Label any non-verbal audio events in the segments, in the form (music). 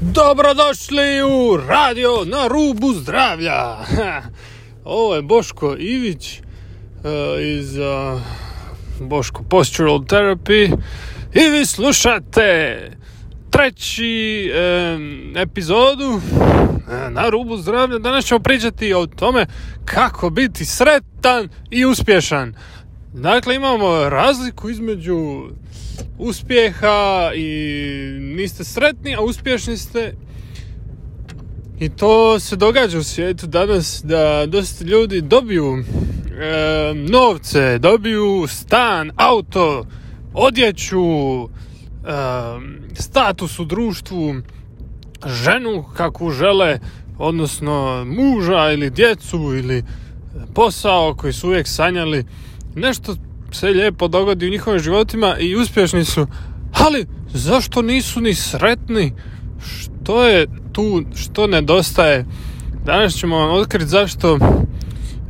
Dobrodošli u radio na rubu zdravlja. (laughs) Ovo je Boško Ivić uh, iz uh, Boško Postural Therapy i vi slušate treći um, epizodu na rubu zdravlja. Danas ćemo pričati o tome kako biti sretan i uspješan. Dakle, imamo razliku između uspjeha i niste sretni, a uspješni ste. I to se događa u svijetu danas da dosta ljudi dobiju e, novce, dobiju stan, auto, odjeću, e, status u društvu, ženu kakvu žele, odnosno muža ili djecu ili posao koji su uvijek sanjali. Nešto sve lijepo dogodi u njihovim životima i uspješni su, ali zašto nisu ni sretni? Što je tu, što nedostaje? Danas ćemo vam otkriti zašto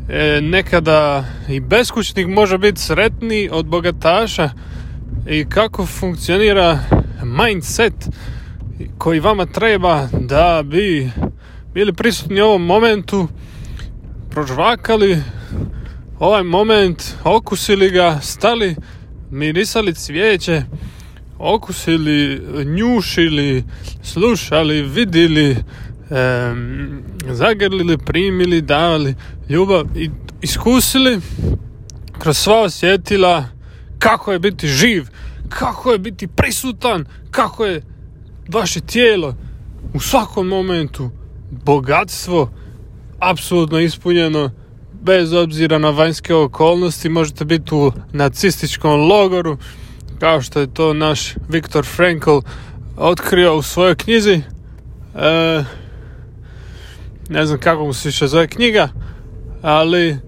e, nekada i beskućnik može biti sretniji od bogataša i kako funkcionira mindset koji vama treba da bi bili prisutni u ovom momentu, prožvakali ovaj moment, okusili ga, stali, mirisali cvijeće, okusili, njušili, slušali, vidjeli, e, zagrlili, primili, davali ljubav i iskusili kroz sva osjetila kako je biti živ, kako je biti prisutan, kako je vaše tijelo u svakom momentu bogatstvo apsolutno ispunjeno bez obzira na vanjske okolnosti možete biti u nacističkom logoru kao što je to naš Viktor Frankl otkrio u svojoj knjizi. E, ne znam kako mu se više zove knjiga ali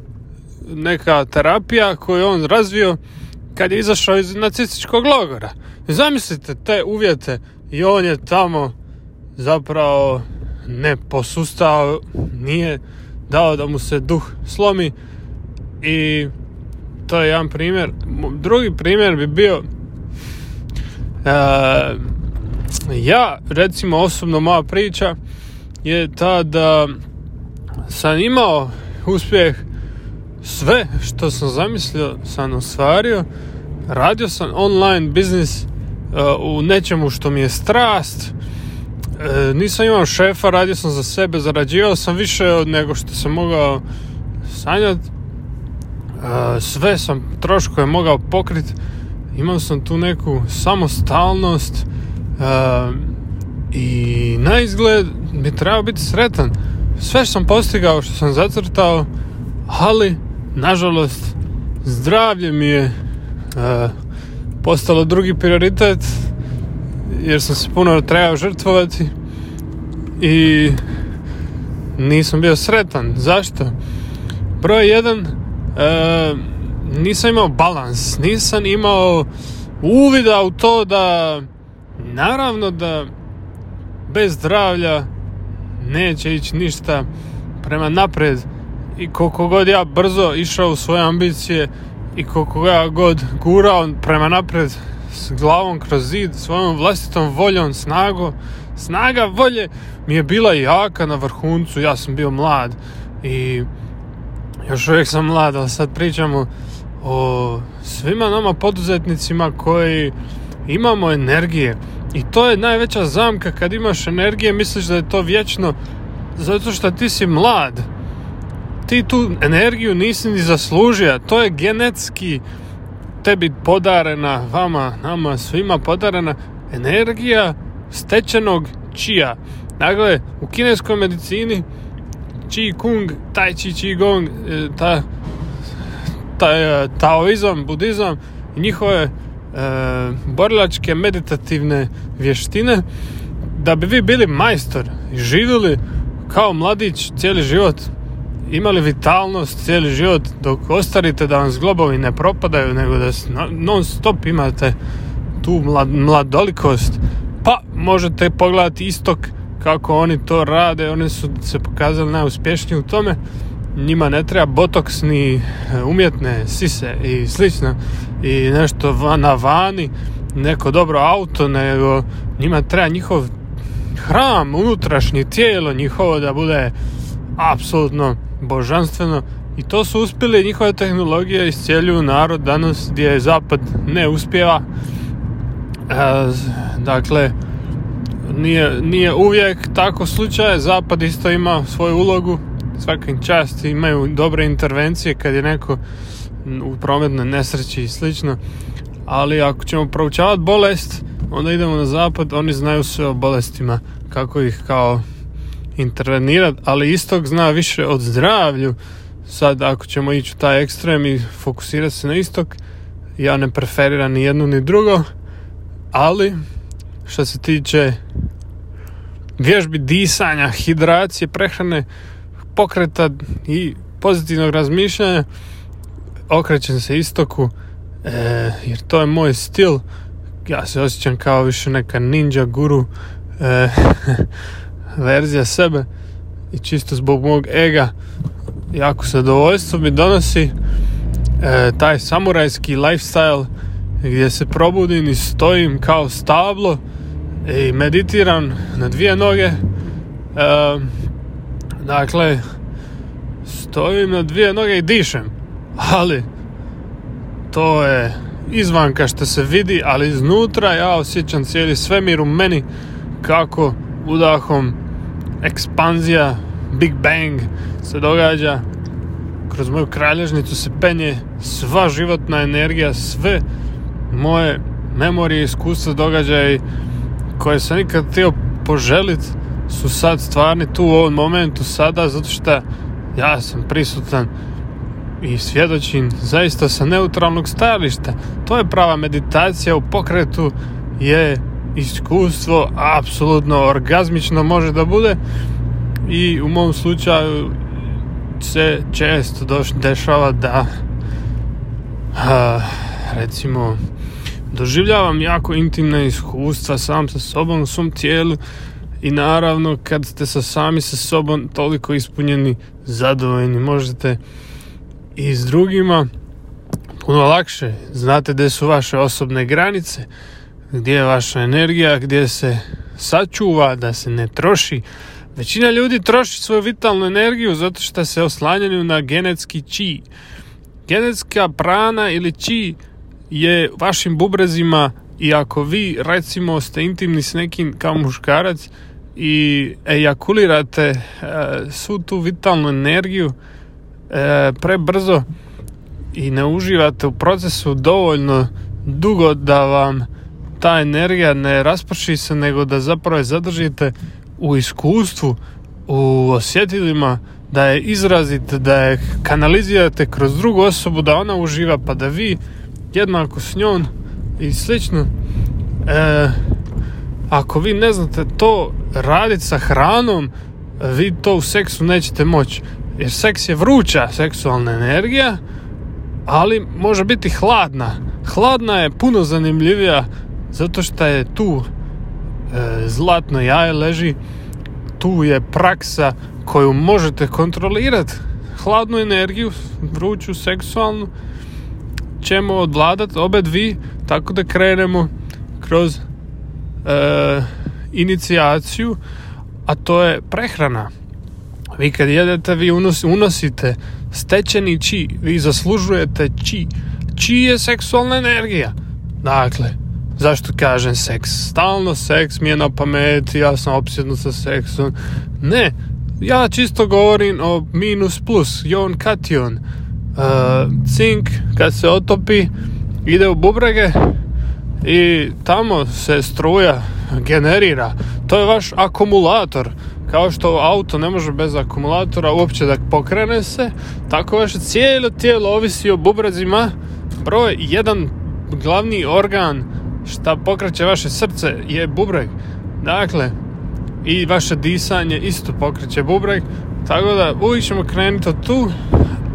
neka terapija koju on razvio kad je izašao iz nacističkog logora. Zamislite te uvjete i on je tamo zapravo ne posustao nije dao da mu se duh slomi i to je jedan primjer. Drugi primjer bi bio uh, ja, recimo osobno moja priča je ta da sam imao uspjeh sve što sam zamislio sam ostvario radio sam online biznis uh, u nečemu što mi je strast E, nisam imao šefa, radio sam za sebe, zarađivao sam više od nego što sam mogao sanjati. E, sve sam troškove mogao pokriti. Imao sam tu neku samostalnost e, i na izgled bi trebao biti sretan. Sve što sam postigao, što sam zacrtao, ali nažalost zdravlje mi je postalo drugi prioritet jer sam se puno trebao žrtvovati i nisam bio sretan. Zašto? Broj jedan, e, nisam imao balans, nisam imao uvida u to da naravno da bez zdravlja neće ići ništa prema napred i koliko god ja brzo išao u svoje ambicije i koliko ja god gurao prema napred s glavom kroz zid, svojom vlastitom voljom, snagom. Snaga volje mi je bila jaka na vrhuncu, ja sam bio mlad i još uvijek sam mlad, ali sad pričamo o svima nama poduzetnicima koji imamo energije i to je najveća zamka kad imaš energije misliš da je to vječno zato što ti si mlad ti tu energiju nisi ni zaslužio to je genetski tebi podarena, vama, nama, svima podarena energija stečenog čija. Dakle, u kineskoj medicini Qi Kung, Tai Chi Qi Gong, e, ta, ta, e, taoizam, budizam i njihove e, borilačke meditativne vještine da bi vi bili majstor i živjeli kao mladić cijeli život imali vitalnost cijeli život dok ostarite da vam zglobovi ne propadaju nego da non stop imate tu mlad, mladolikost. Pa možete pogledati istok kako oni to rade oni su se pokazali najuspješniji u tome. Njima ne treba botoks ni e, umjetne sise i slično. I nešto na vani neko dobro auto nego njima treba njihov hram, unutrašnje tijelo njihovo da bude apsolutno božanstveno i to su uspjeli njihove tehnologije iscijeljuju narod danas gdje zapad ne uspjeva. E, dakle nije, nije uvijek tako slučaj zapad isto ima svoju ulogu svakim čast imaju dobre intervencije kad je neko u prometnoj nesreći i slično ali ako ćemo proučavati bolest onda idemo na zapad oni znaju sve o bolestima kako ih kao intervenirati ali istog zna više od zdravlju. Sad ako ćemo ići u taj ekstrem i fokusirati se na istok ja ne preferiram ni jedno ni drugo ali što se tiče vježbi disanja, hidracije, prehrane, pokreta i pozitivnog razmišljanja okrećem se istoku e, jer to je moj stil. Ja se osjećam kao više neka ninja guru e, (laughs) verzija sebe i čisto zbog mog ega jako zadovoljstvo mi donosi e, taj samurajski lifestyle gdje se probudim i stojim kao stablo i meditiram na dvije noge. E, dakle stojim na dvije noge i dišem ali to je izvanka što se vidi ali iznutra ja osjećam cijeli svemir u meni kako udahom ekspanzija Big Bang se događa kroz moju kralježnicu se penje sva životna energija sve moje memorije, iskustva, događaje koje sam nikad htio poželit su sad stvarni tu u ovom momentu sada zato što ja sam prisutan i svjedočim zaista sa neutralnog stajališta. To je prava meditacija u pokretu je iskustvo apsolutno orgazmično može da bude i u mom slučaju se često doš, dešava da a, recimo doživljavam jako intimne iskustva sam sa sobom u svom tijelu i naravno kad ste sa sami sa sobom toliko ispunjeni zadovoljni možete i s drugima puno lakše znate gdje su vaše osobne granice gdje je vaša energija gdje se sačuva da se ne troši. Većina ljudi troši svoju vitalnu energiju zato što se oslanjaju na genetski či genetska prana ili či je vašim bubrezima i ako vi recimo ste intimni s nekim kao muškarac i ejakulirate e, svu tu vitalnu energiju e, prebrzo i ne uživate u procesu dovoljno dugo da vam ta energija ne rasprši se nego da zapravo je zadržite u iskustvu u osjetilima da je izrazite da je kanalizirate kroz drugu osobu da ona uživa pa da vi jednako s njom i slično. E, ako vi ne znate to raditi sa hranom vi to u seksu nećete moći jer seks je vruća seksualna energija ali može biti hladna. Hladna je puno zanimljivija zato što je tu e, zlatno jaje leži tu je praksa koju možete kontrolirati hladnu energiju vruću seksualnu ćemo odvladati obe dvi tako da krenemo kroz e, inicijaciju a to je prehrana. Vi kad jedete vi unosite stečeni či vi zaslužujete či. Či je seksualna energija. Dakle zašto kažem seks? Stalno seks mi je na pameti ja sam opsjednut sa seksom. Ne ja čisto govorim o minus plus jon kation. Uh, cink kad se otopi ide u bubrege i tamo se struja generira. To je vaš akumulator. Kao što auto ne može bez akumulatora uopće da pokrene se tako vaše cijelo tijelo ovisi o bubrezima. Broj jedan glavni organ šta pokreće vaše srce je bubreg. Dakle i vaše disanje isto pokreće bubreg. Tako da uvijek ćemo krenuti od tu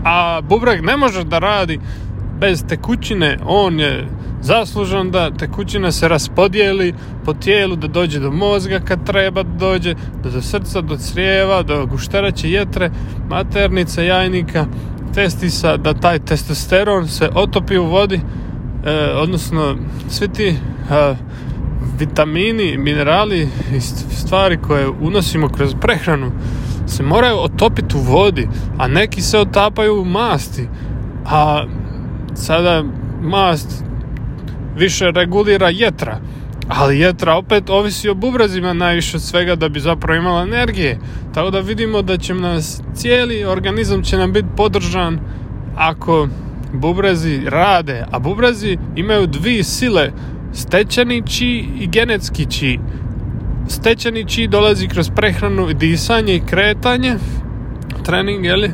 a bubreg ne može da radi bez tekućine, on je zaslužan da tekućina se raspodijeli po tijelu, da dođe do mozga kad treba da dođe, do srca, do crijeva, do gušteraće jetre, maternice, jajnika, testisa, da taj testosteron se otopi u vodi, e, odnosno svi ti e, vitamini, minerali i stvari koje unosimo kroz prehranu se moraju otopiti u vodi, a neki se otapaju u masti. A sada mast više regulira jetra. Ali jetra opet ovisi o bubrazima najviše od svega da bi zapravo imala energije. Tako da vidimo da će nas cijeli organizam će nam biti podržan ako bubrazi rade. A bubrazi imaju dvije sile, stečeni či i genetski či. Stečeni či dolazi kroz prehranu i disanje i kretanje, trening, jeli?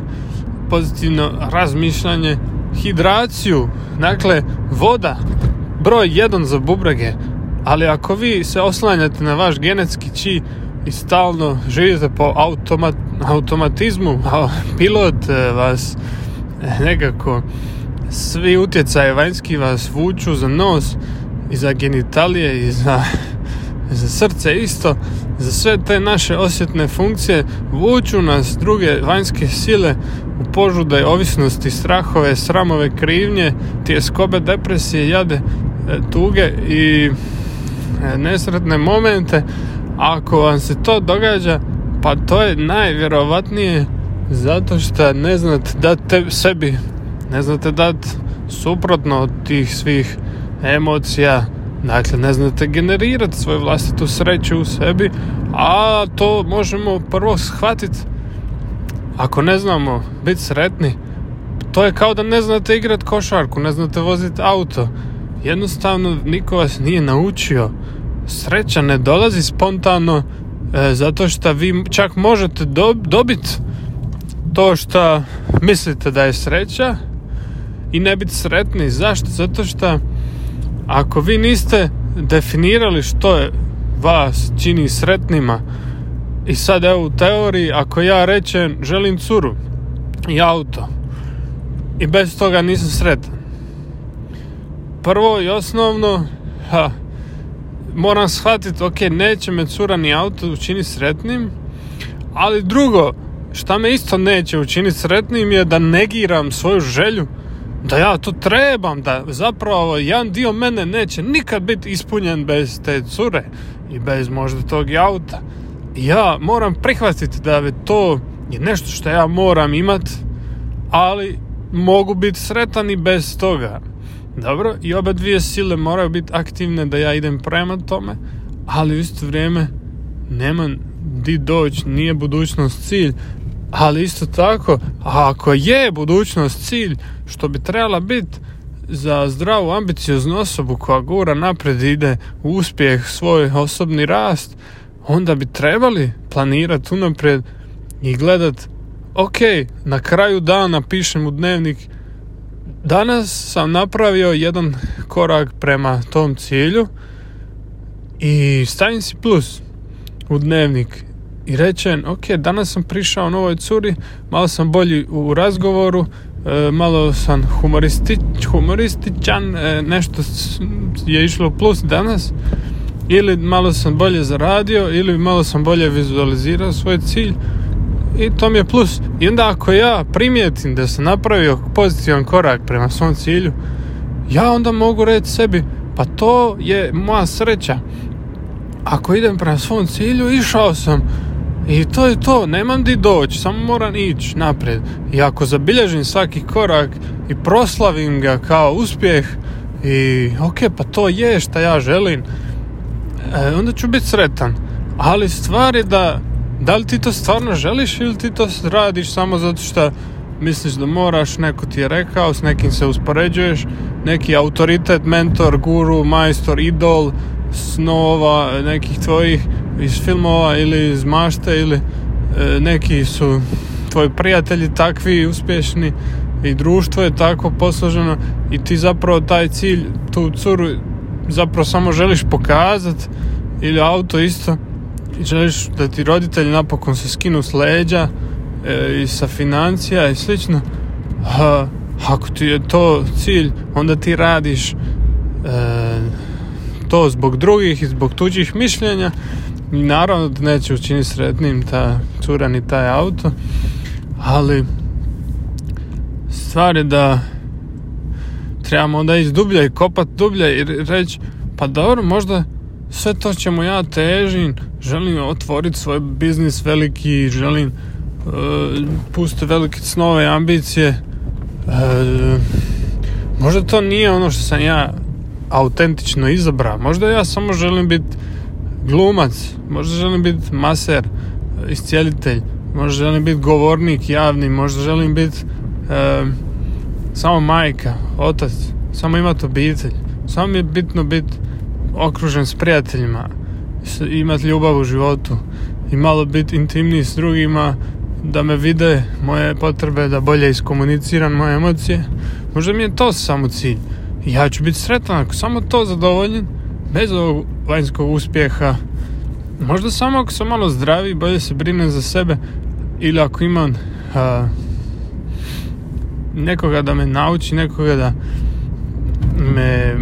pozitivno razmišljanje, hidraciju, dakle voda, broj jedan za bubrege, ali ako vi se oslanjate na vaš genetski či i stalno živite po automat, automatizmu, pilot e, vas e, nekako svi utjecaje vanjski vas vuču za nos i za genitalije i za, (laughs) za srce isto, za sve te naše osjetne funkcije vuču nas druge vanjske sile u požude, ovisnosti, strahove, sramove, krivnje, tjeskobe, depresije, jade, e, tuge i E, nesretne momente. Ako vam se to događa pa to je najvjerovatnije zato što ne znate dati sebi ne znate dati suprotno od tih svih emocija. Dakle ne znate generirati svoju vlastitu sreću u sebi a to možemo prvo shvatiti ako ne znamo biti sretni to je kao da ne znate igrati košarku ne znate voziti auto. Jednostavno niko vas nije naučio. Sreća ne dolazi spontano e, zato što vi čak možete dobiti to što mislite da je sreća i ne biti sretni. Zašto? Zato što ako vi niste definirali što je vas čini sretnima i sad evo u teoriji ako ja rečem želim curu i auto i bez toga nisam sretan prvo i osnovno ha, moram shvatiti, ok, neće me cura ni auto učiniti sretnim, ali drugo, šta me isto neće učiniti sretnim je da negiram svoju želju, da ja to trebam, da zapravo jedan dio mene neće nikad biti ispunjen bez te cure i bez možda tog auta. Ja moram prihvatiti da je to nešto što ja moram imat, ali mogu biti sretan i bez toga. Dobro, i oba dvije sile moraju biti aktivne da ja idem prema tome, ali u isto vrijeme nema di doći, nije budućnost cilj, ali isto tako, ako je budućnost cilj, što bi trebala biti za zdravu, ambicioznu osobu koja gura napred ide u uspjeh, svoj osobni rast, onda bi trebali planirati unaprijed i gledat ok, na kraju dana pišem u dnevnik Danas sam napravio jedan korak prema tom cilju i stavim si plus u dnevnik i rečem, ok, danas sam prišao novoj curi, malo sam bolji u razgovoru, e, malo sam humoristič, humorističan, e, nešto je išlo plus danas, ili malo sam bolje zaradio, ili malo sam bolje vizualizirao svoj cilj, i to mi je plus. I onda ako ja primijetim da sam napravio pozitivan korak prema svom cilju, ja onda mogu reći sebi, pa to je moja sreća. Ako idem prema svom cilju, išao sam. I to je to, nemam di doći, samo moram ići naprijed. I ako zabilježim svaki korak i proslavim ga kao uspjeh i ok, pa to je šta ja želim, e, onda ću biti sretan. Ali stvar je da da li ti to stvarno želiš ili ti to radiš samo zato što misliš da moraš, neko ti je rekao, s nekim se uspoređuješ, neki autoritet, mentor, guru, majstor, idol, snova, nekih tvojih iz filmova ili iz mašte ili e, neki su tvoji prijatelji takvi uspješni i društvo je tako posloženo i ti zapravo taj cilj, tu curu zapravo samo želiš pokazati ili auto isto želiš da ti roditelji napokon se skinu s leđa e, i sa financija i slično a, ako ti je to cilj onda ti radiš e, to zbog drugih i zbog tuđih mišljenja i naravno da neće učiniti sretnim ta cura ni taj auto ali stvar je da trebamo onda ići dublje i kopat dublje i reći pa dobro možda sve to čemu ja težim, želim otvoriti svoj biznis veliki, želim uh, pustiti velike snove i ambicije. Uh, možda to nije ono što sam ja autentično izabrao. Možda ja samo želim biti glumac, možda želim biti maser, iscijelitelj, možda želim biti govornik javni, možda želim biti uh, samo majka, otac, samo imati obitelj. Samo mi je bitno biti okružen s prijateljima, imati ljubav u životu i malo biti intimniji s drugima, da me vide moje potrebe, da bolje iskomuniciram moje emocije. Možda mi je to samo cilj. Ja ću biti sretan ako samo to zadovoljen, bez ovog vanjskog uspjeha. Možda samo ako sam malo zdravi, bolje se brinem za sebe ili ako imam a, nekoga da me nauči, nekoga da me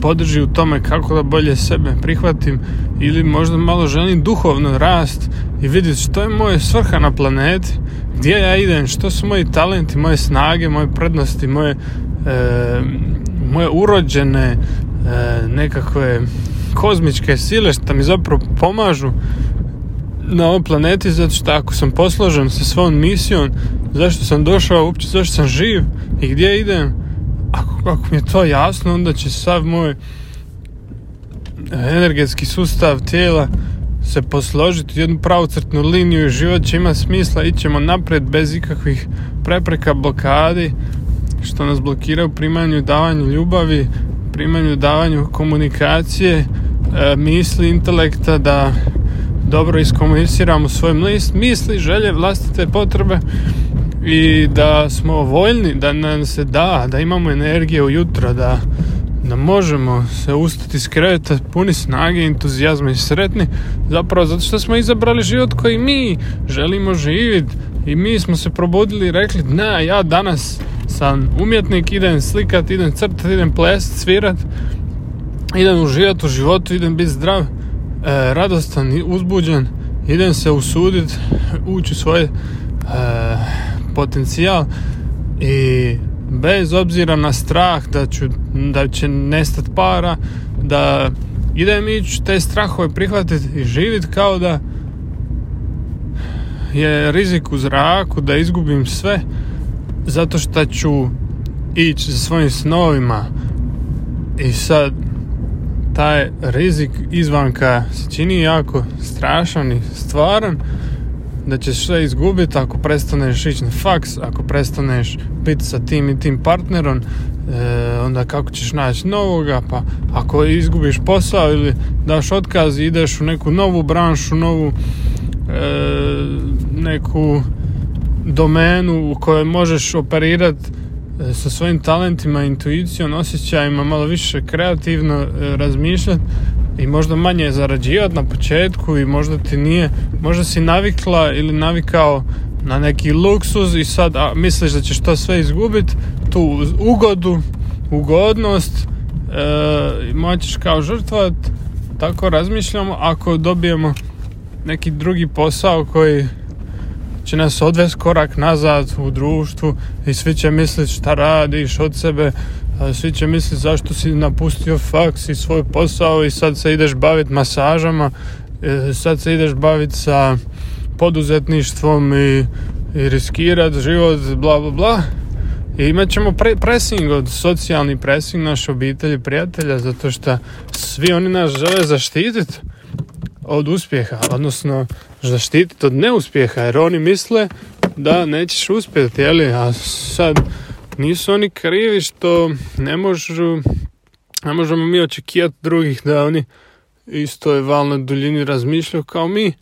podrži u tome kako da bolje sebe prihvatim ili možda malo želim duhovno rast i vidjeti što je moja svrha na planeti, gdje ja idem, što su moji talenti, moje snage, moje prednosti, moje, e, moje urođene e, nekakve kozmičke sile što mi zapravo pomažu na ovoj planeti zato što ako sam posložen sa svojom misijom zašto sam došao, uopće zašto sam živ i gdje idem ako, ako mi je to jasno onda će sav moj energetski sustav tijela se posložiti u jednu pravocrtnu liniju i život će imati smisla ićemo naprijed bez ikakvih prepreka blokadi što nas blokira u primanju davanju ljubavi primanju davanju komunikacije e, misli, intelekta da dobro iskomuniciramo svoj misli, želje, vlastite potrebe i da smo voljni, da nam se da, da imamo energije ujutro, da, da možemo se ustati s puni snage, entuzijazma i sretni, zapravo zato što smo izabrali život koji mi želimo živjeti i mi smo se probudili i rekli, ne, ja danas sam umjetnik, idem slikat, idem crtat, idem plesat, svirat, idem uživati u životu, idem biti zdrav, e, radostan i uzbuđen, idem se usuditi, ući svoj e, potencijal i bez obzira na strah da, ću, da će nestat para, da idem ići te strahove prihvatiti i živjeti kao da je rizik u zraku, da izgubim sve zato što ću ići za svojim snovima. I sad taj rizik izvanka se čini jako strašan i stvaran da ćeš sve izgubiti ako prestaneš ići na faks, ako prestaneš biti sa tim i tim partnerom, e, onda kako ćeš naći novoga, pa ako izgubiš posao ili daš otkaz i ideš u neku novu branšu, novu e, neku domenu u kojoj možeš operirati e, sa svojim talentima, intuicijom, osjećajima, malo više kreativno razmišljati i možda manje zarađivati na početku i možda ti nije, možda si navikla ili navikao na neki luksuz i sad a, misliš da ćeš to sve izgubiti, tu ugodu, ugodnost e, moćeš kao žrtvovat, tako razmišljamo. Ako dobijemo neki drugi posao koji će nas odvesti korak nazad u društvu i svi će misliti šta radiš od sebe, svi će misliti zašto si napustio faks i svoj posao i sad se ideš baviti masažama, e, sad se ideš baviti sa poduzetništvom i, i riskirat život, bla bla bla. I imat ćemo pre, pressing od socijalni pressing naše obitelji, prijatelja, zato što svi oni nas žele zaštititi od uspjeha, odnosno zaštititi od neuspjeha, jer oni misle da nećeš uspjeti, jeli? A sad nisu oni krivi što ne možu, ne možemo mi očekivati drugih da oni istoj valnoj duljini razmišljaju kao mi,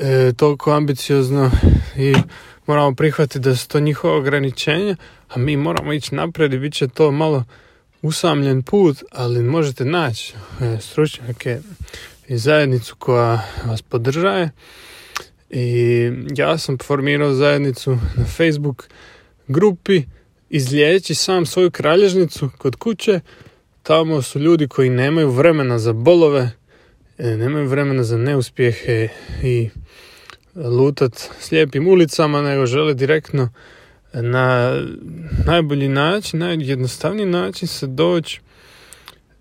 e, toliko ambiciozno i moramo prihvatiti da su to njihova ograničenja, a mi moramo ići naprijed i bit će to malo usamljen put, ali možete naći e, stručnjake i zajednicu koja vas podržaje i ja sam formirao zajednicu na Facebook grupi izlijeći sam svoju kralježnicu kod kuće. Tamo su ljudi koji nemaju vremena za bolove, e, nemaju vremena za neuspjehe i lutat slijepim ulicama, nego žele direktno na najbolji način, najjednostavniji način se doći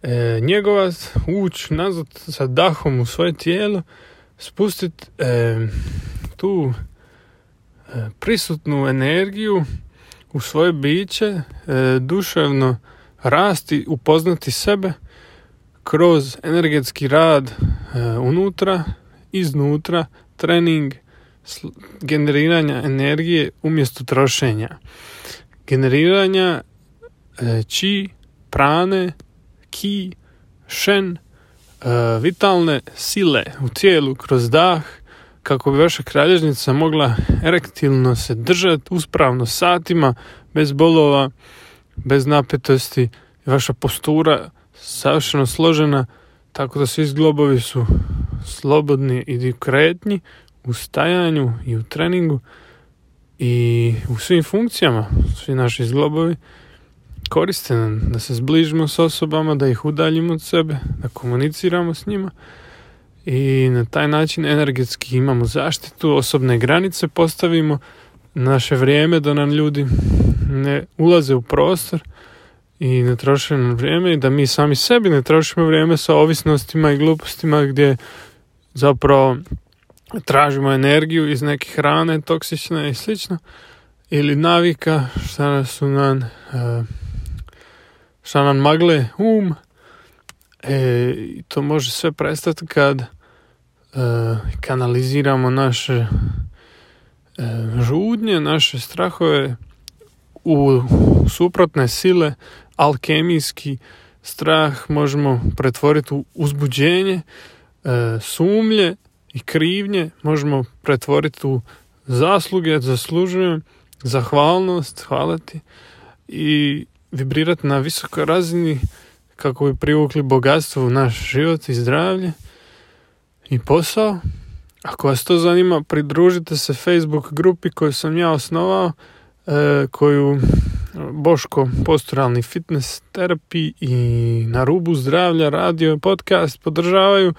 e, njegovat, ući nazad sa dahom u svoje tijelo, spustiti e, tu e, prisutnu energiju u svoje biće, e, duševno rasti, upoznati sebe kroz energetski rad unutra, iznutra, trening, generiranja energije umjesto trošenja. Generiranja či, prane, ki, šen, E, vitalne sile u tijelu kroz dah kako bi vaša kralježnica mogla erektilno se držati uspravno satima bez bolova, bez napetosti. Vaša postura savršeno složena tako da svi zglobovi su slobodni i kretnji u stajanju i u treningu i u svim funkcijama svi naši zglobovi koriste nam da se zbližimo s osobama, da ih udaljimo od sebe, da komuniciramo s njima i na taj način energetski imamo zaštitu, osobne granice postavimo, naše vrijeme da nam ljudi ne ulaze u prostor i ne troše nam vrijeme i da mi sami sebi ne trošimo vrijeme sa ovisnostima i glupostima gdje zapravo tražimo energiju iz neke hrane toksične i slično ili navika šta su nam uh, šta nam magle um e, to može sve prestati kad e, kanaliziramo naše e, žudnje, naše strahove u suprotne sile, alkemijski strah možemo pretvoriti u uzbuđenje, e, sumlje i krivnje možemo pretvoriti u zasluge, zaslužujem, zahvalnost, hvala ti i vibrirati na visokoj razini kako bi privukli bogatstvo u naš život i zdravlje i posao. Ako vas to zanima, pridružite se Facebook grupi koju sam ja osnovao, e, koju Boško posturalni fitness terapi i na rubu zdravlja radio podcast podržavaju.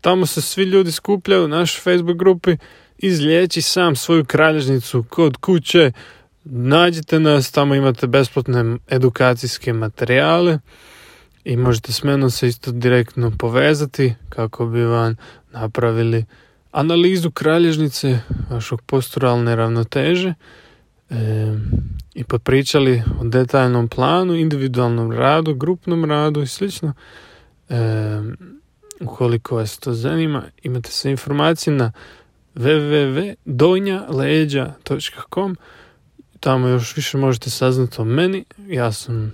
Tamo se svi ljudi skupljaju u našoj Facebook grupi izliječi sam svoju kralježnicu kod kuće Nađite nas, tamo imate besplatne edukacijske materijale i možete s menom se isto direktno povezati kako bi vam napravili analizu kralježnice vašog posturalne ravnoteže e, i popričali o detaljnom planu, individualnom radu, grupnom radu i slično. E, ukoliko vas to zanima, imate sve informacije na www.donjaleđa.com Tamo još više možete saznati o meni. Ja sam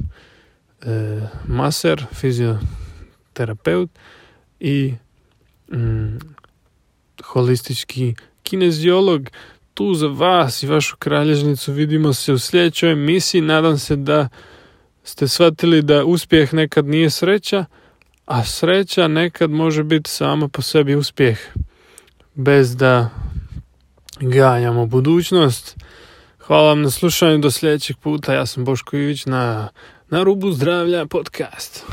e, maser, fizioterapeut i mm, holistički kineziolog tu za vas i vašu kralježnicu. Vidimo se u sljedećoj emisiji. Nadam se da ste shvatili da uspjeh nekad nije sreća, a sreća nekad može biti sama po sebi uspjeh. Bez da ganjamo budućnost. Hvala vam na slušanju do sljedećeg puta. Ja sam Boško Ivić na, na rubu zdravlja podcast.